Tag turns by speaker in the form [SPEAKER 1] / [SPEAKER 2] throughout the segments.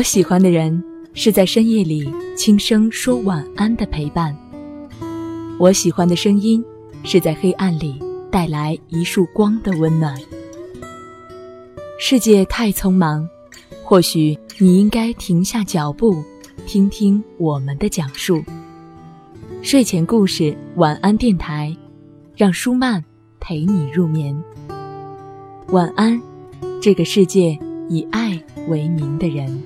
[SPEAKER 1] 我喜欢的人是在深夜里轻声说晚安的陪伴。我喜欢的声音是在黑暗里带来一束光的温暖。世界太匆忙，或许你应该停下脚步，听听我们的讲述。睡前故事，晚安电台，让舒曼陪你入眠。晚安，这个世界以爱为名的人。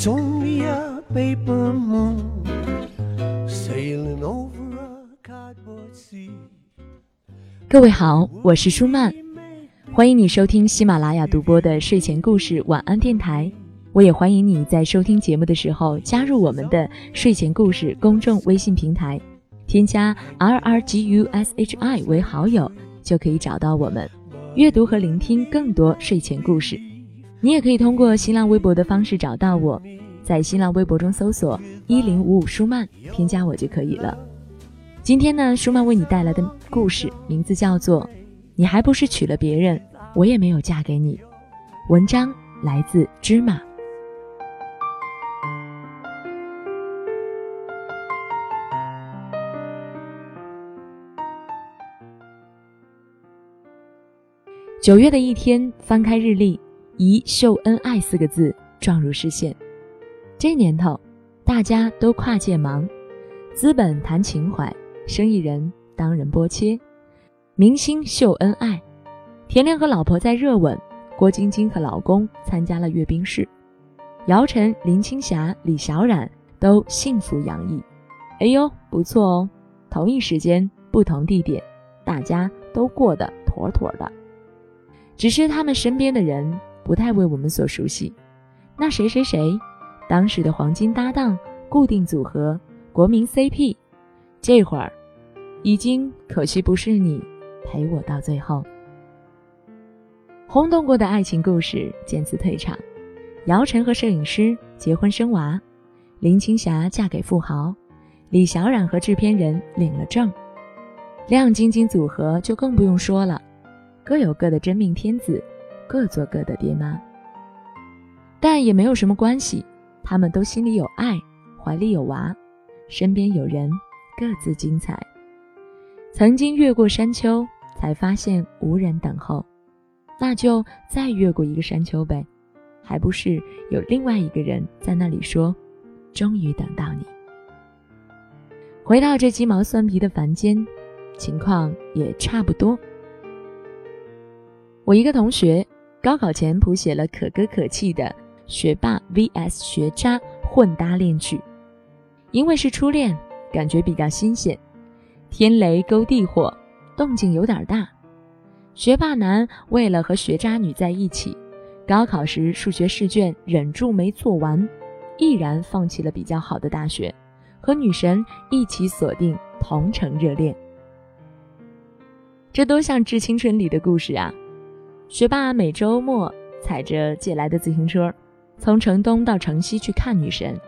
[SPEAKER 1] 总也被奔梦 sailing over a cardboard sea 各位好，我是舒曼，欢迎你收听喜马拉雅独播的睡前故事晚安电台。我也欢迎你在收听节目的时候加入我们的睡前故事公众微信平台，添加 R R G U S H I 为好友，就可以找到我们，阅读和聆听更多睡前故事。你也可以通过新浪微博的方式找到我。在新浪微博中搜索一零五五舒曼，添加我就可以了。今天呢，舒曼为你带来的故事名字叫做《你还不是娶了别人，我也没有嫁给你》。文章来自芝麻。九月的一天，翻开日历，一秀恩爱四个字撞入视线。这年头，大家都跨界忙，资本谈情怀，生意人当仁波切，明星秀恩爱，田亮和老婆在热吻，郭晶晶和老公参加了阅兵式，姚晨、林青霞、李小冉都幸福洋溢。哎呦，不错哦！同一时间，不同地点，大家都过得妥妥的。只是他们身边的人不太为我们所熟悉，那谁谁谁。当时的黄金搭档、固定组合、国民 CP，这会儿已经可惜不是你陪我到最后。轰动过的爱情故事渐次退场，姚晨和摄影师结婚生娃，林青霞嫁给富豪，李小冉和制片人领了证，亮晶晶组合就更不用说了，各有各的真命天子，各做各的爹妈。但也没有什么关系。他们都心里有爱，怀里有娃，身边有人，各自精彩。曾经越过山丘，才发现无人等候，那就再越过一个山丘呗，还不是有另外一个人在那里说：“终于等到你。”回到这鸡毛蒜皮的凡间，情况也差不多。我一个同学高考前谱写了可歌可泣的。学霸 vs 学渣混搭恋曲，因为是初恋，感觉比较新鲜。天雷勾地火，动静有点大。学霸男为了和学渣女在一起，高考时数学试卷忍住没做完，毅然放弃了比较好的大学，和女神一起锁定同城热恋。这都像《致青春》里的故事啊！学霸每周末踩着借来的自行车。从城东到城西去看女神，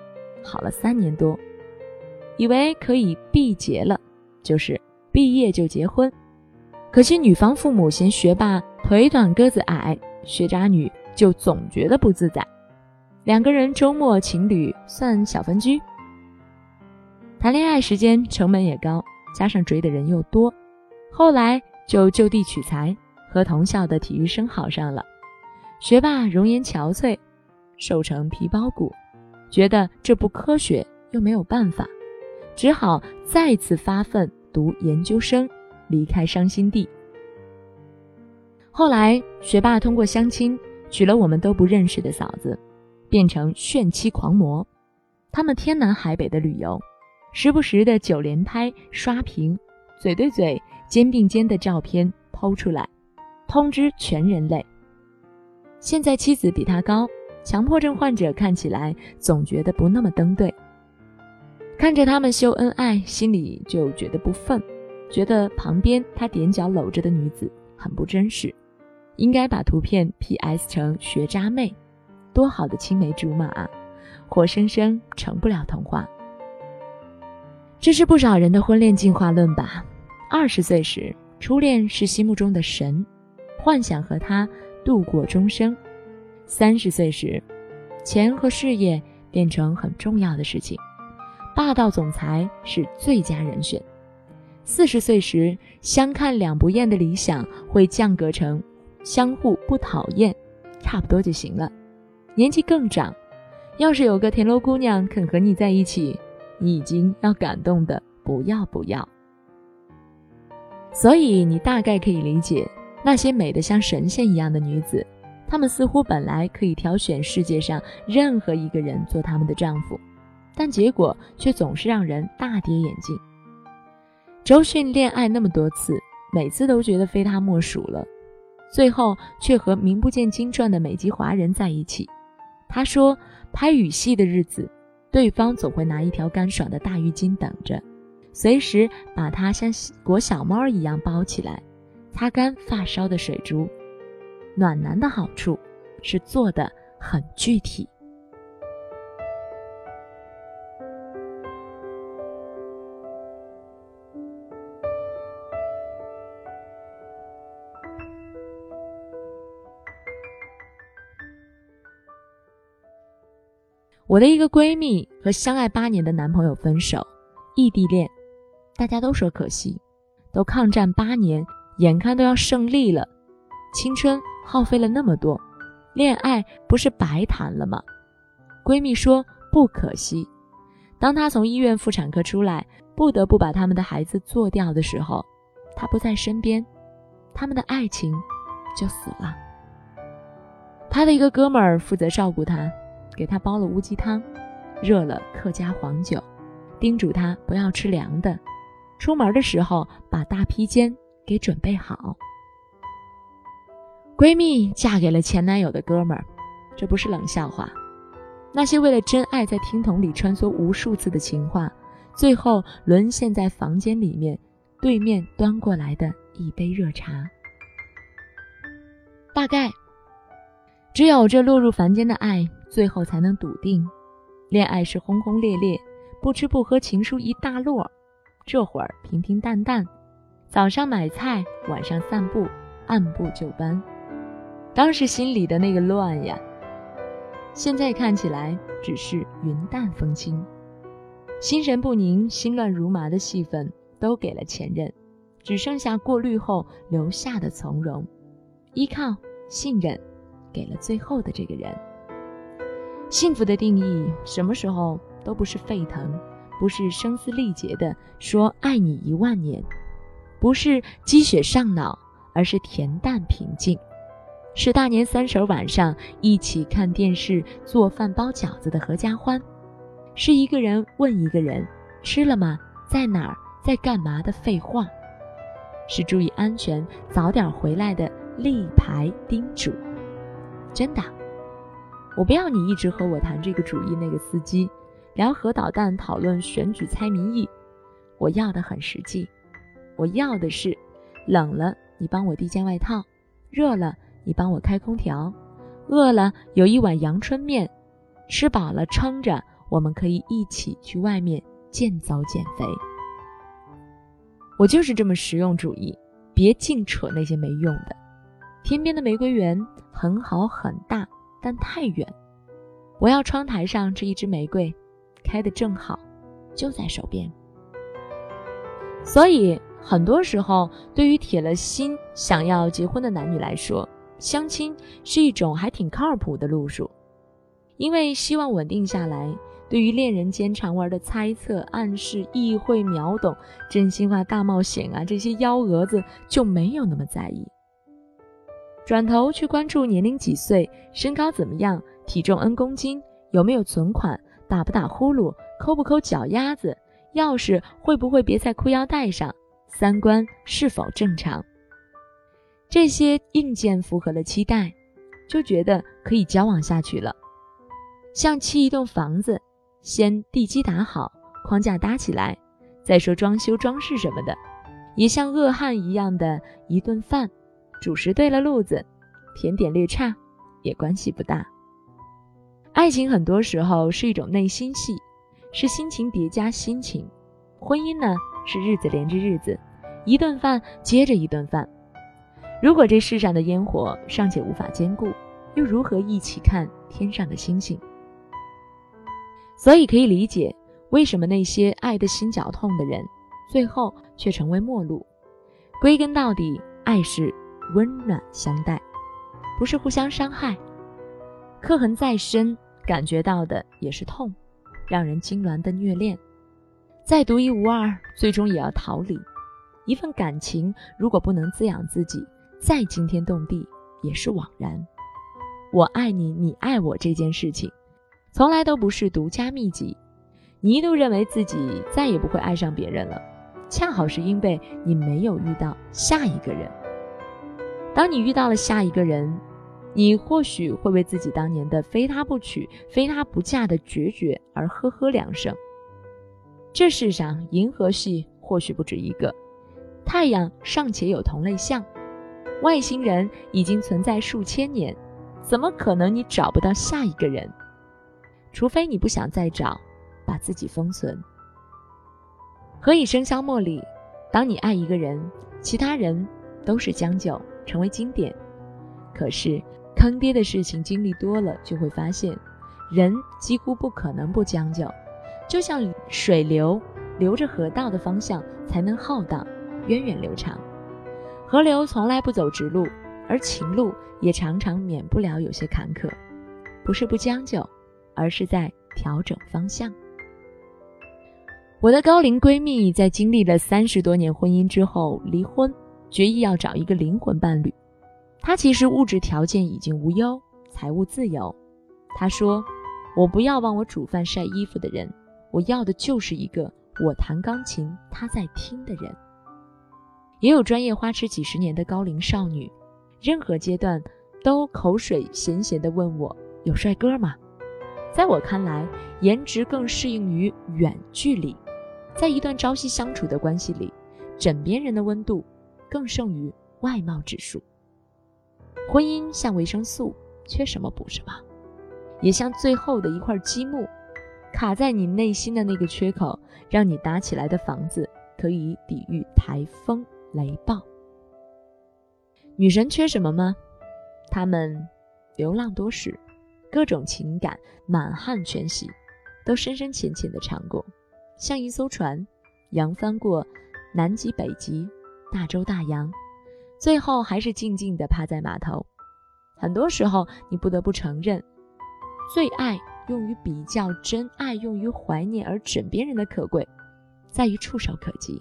[SPEAKER 1] 好了三年多，以为可以毕结了，就是毕业就结婚。可惜女方父母嫌学霸腿短个子矮，学渣女就总觉得不自在。两个人周末情侣算小分居。谈恋爱时间成本也高，加上追的人又多，后来就就地取材，和同校的体育生好上了。学霸容颜憔悴。瘦成皮包骨，觉得这不科学，又没有办法，只好再次发奋读研究生，离开伤心地。后来，学霸通过相亲娶了我们都不认识的嫂子，变成炫妻狂魔。他们天南海北的旅游，时不时的九连拍、刷屏，嘴对嘴、肩并肩的照片抛出来，通知全人类。现在妻子比他高。强迫症患者看起来总觉得不那么登对，看着他们秀恩爱，心里就觉得不忿，觉得旁边他踮脚搂着的女子很不真实，应该把图片 P.S 成学渣妹，多好的青梅竹马啊，活生生成不了童话。这是不少人的婚恋进化论吧？二十岁时，初恋是心目中的神，幻想和他度过终生；三十岁时，钱和事业变成很重要的事情，霸道总裁是最佳人选；四十岁时，相看两不厌的理想会降格成相互不讨厌，差不多就行了。年纪更长，要是有个田螺姑娘肯和你在一起，你已经要感动的不要不要。所以你大概可以理解，那些美得像神仙一样的女子，她们似乎本来可以挑选世界上任何一个人做他们的丈夫，但结果却总是让人大跌眼镜。周迅恋爱那么多次，每次都觉得非他莫属了，最后却和名不见经传的美籍华人在一起。他说：“拍雨戏的日子，对方总会拿一条干爽的大浴巾等着，随时把他像裹小猫一样包起来，擦干发梢的水珠。暖男的好处是做的很具体。”我的一个闺蜜和相爱八年的男朋友分手，异地恋，大家都说可惜，都抗战八年，眼看都要胜利了，青春耗费了那么多，恋爱不是白谈了吗？闺蜜说不可惜。当她从医院妇产科出来，不得不把他们的孩子做掉的时候，她不在身边，他们的爱情就死了。她的一个哥们儿负责照顾她。给他煲了乌鸡汤，热了客家黄酒，叮嘱他不要吃凉的。出门的时候把大披肩给准备好。闺蜜嫁给了前男友的哥们儿，这不是冷笑话。那些为了真爱在听筒里穿梭无数次的情话，最后沦陷在房间里面，对面端过来的一杯热茶。大概，只有这落入凡间的爱。最后才能笃定，恋爱是轰轰烈烈，不吃不喝情书一大摞，这会儿平平淡淡，早上买菜，晚上散步，按部就班。当时心里的那个乱呀，现在看起来只是云淡风轻。心神不宁、心乱如麻的戏份都给了前任，只剩下过滤后留下的从容、依靠、信任，给了最后的这个人。幸福的定义，什么时候都不是沸腾，不是声嘶力竭的说爱你一万年，不是积雪上脑，而是恬淡平静，是大年三十晚上一起看电视、做饭、包饺子的合家欢，是一个人问一个人吃了吗，在哪儿，在干嘛的废话，是注意安全、早点回来的立牌叮嘱，真的。我不要你一直和我谈这个主意那个司机，聊核导弹，讨论选举猜民意。我要的很实际，我要的是，冷了你帮我递件外套，热了你帮我开空调，饿了有一碗阳春面，吃饱了撑着，我们可以一起去外面健走减肥。我就是这么实用主义，别净扯那些没用的。天边的玫瑰园很好很大。但太远，我要窗台上这一支玫瑰，开的正好，就在手边。所以很多时候，对于铁了心想要结婚的男女来说，相亲是一种还挺靠谱的路数，因为希望稳定下来，对于恋人间常玩的猜测、暗示、意会、秒懂、真心话大冒险啊这些幺蛾子就没有那么在意。转头去关注年龄几岁、身高怎么样、体重 n 公斤、有没有存款、打不打呼噜、抠不抠脚丫子、钥匙会不会别在裤腰带上、三观是否正常，这些硬件符合了期待，就觉得可以交往下去了。像砌一栋房子，先地基打好，框架搭起来，再说装修装饰什么的，也像饿汉一样的一顿饭。主食对了路子，甜点略差，也关系不大。爱情很多时候是一种内心戏，是心情叠加心情；婚姻呢，是日子连着日子，一顿饭接着一顿饭。如果这世上的烟火尚且无法兼顾，又如何一起看天上的星星？所以可以理解，为什么那些爱得心绞痛的人，最后却成为陌路。归根到底，爱是温暖相待，不是互相伤害。刻痕再深，感觉到的也是痛，让人痉挛的虐恋。再独一无二，最终也要逃离。一份感情如果不能滋养自己。再惊天动地也是枉然。我爱你，你爱我这件事情，从来都不是独家秘籍。你一度认为自己再也不会爱上别人了，恰好是因为你没有遇到下一个人。当你遇到了下一个人，你或许会为自己当年的非他不娶、非他不嫁的决绝而呵呵两声。这世上银河系或许不止一个，太阳尚且有同类项。外星人已经存在数千年，怎么可能你找不到下一个人？除非你不想再找，把自己封存。何以笙箫默里，当你爱一个人，其他人都是将就，成为经典。可是坑爹的事情经历多了，就会发现，人几乎不可能不将就。就像水流，流着河道的方向才能浩荡，源远流长。河流从来不走直路，而情路也常常免不了有些坎坷，不是不将就，而是在调整方向。我的高龄闺蜜在经历了三十多年婚姻之后离婚，决意要找一个灵魂伴侣。她其实物质条件已经无忧，财务自由。她说：“我不要帮我煮饭晒衣服的人，我要的就是一个我弹钢琴他在听的人。”也有专业花痴几十年的高龄少女，任何阶段都口水咸咸的问我有帅哥吗？在我看来，颜值更适应于远距离，在一段朝夕相处的关系里，枕边人的温度更胜于外貌指数。婚姻像维生素，缺什么补什么，也像最后的一块积木，卡在你内心的那个缺口，让你搭起来的房子可以抵御台风。雷暴，女神缺什么吗？她们流浪多时，各种情感满汉全席，都深深浅浅的尝过，像一艘船，扬帆过南极、北极、大洲、大洋，最后还是静静地趴在码头。很多时候，你不得不承认，最爱用于比较，真爱用于怀念，而枕边人的可贵，在于触手可及。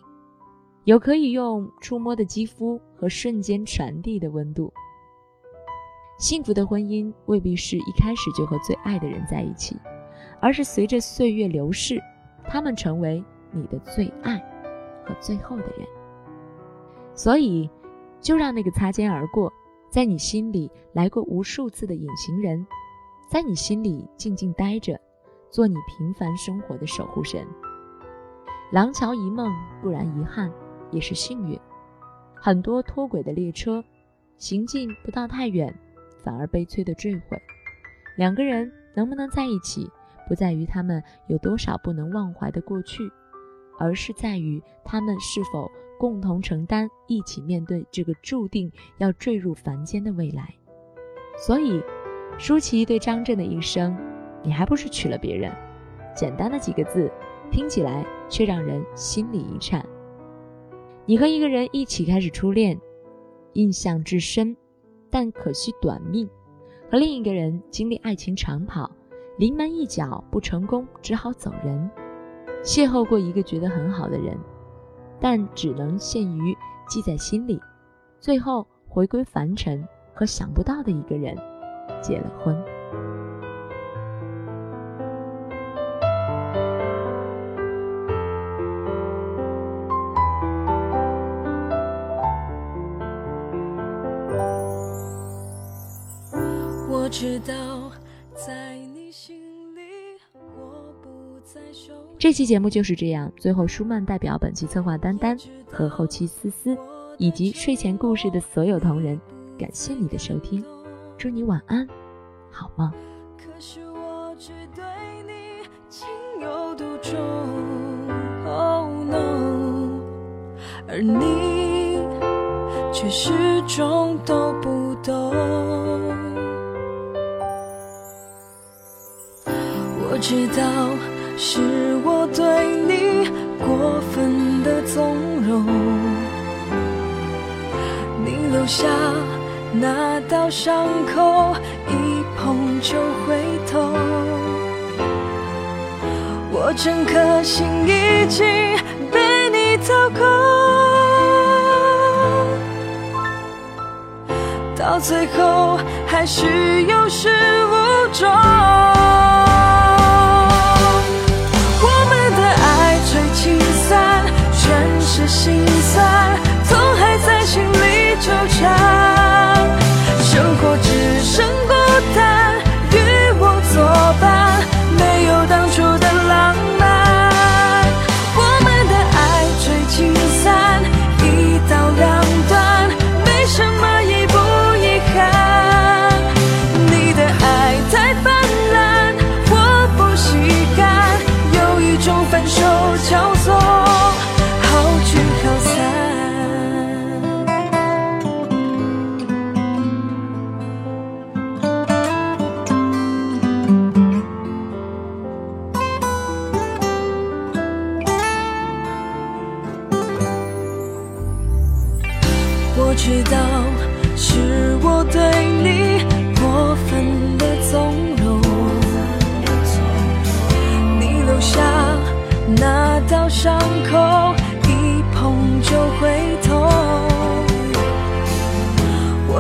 [SPEAKER 1] 有可以用触摸的肌肤和瞬间传递的温度。幸福的婚姻未必是一开始就和最爱的人在一起，而是随着岁月流逝，他们成为你的最爱和最后的人。所以，就让那个擦肩而过，在你心里来过无数次的隐形人，在你心里静静待着，做你平凡生活的守护神。廊桥遗梦固然遗憾。也是幸运，很多脱轨的列车，行进不到太远，反而悲催的坠毁。两个人能不能在一起，不在于他们有多少不能忘怀的过去，而是在于他们是否共同承担，一起面对这个注定要坠入凡间的未来。所以，舒淇对张震的一生，你还不是娶了别人？简单的几个字，听起来却让人心里一颤。你和一个人一起开始初恋，印象至深，但可惜短命；和另一个人经历爱情长跑，临门一脚不成功，只好走人。邂逅过一个觉得很好的人，但只能限于记在心里，最后回归凡尘，和想不到的一个人结了婚。我知道在你心里我不再这期节目就是这样。最后，舒曼代表本期策划丹丹和后期思思以及睡前故事的所有同仁，感谢你的收听，祝你晚安好梦。可是我只对你情有独钟 oh no
[SPEAKER 2] 而你却始终都不懂。我知道是我对你过分的纵容。你留下那道伤口一碰就会痛我整颗心已经被你掏空到最后还是有始无终。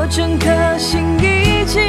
[SPEAKER 2] 整颗心已经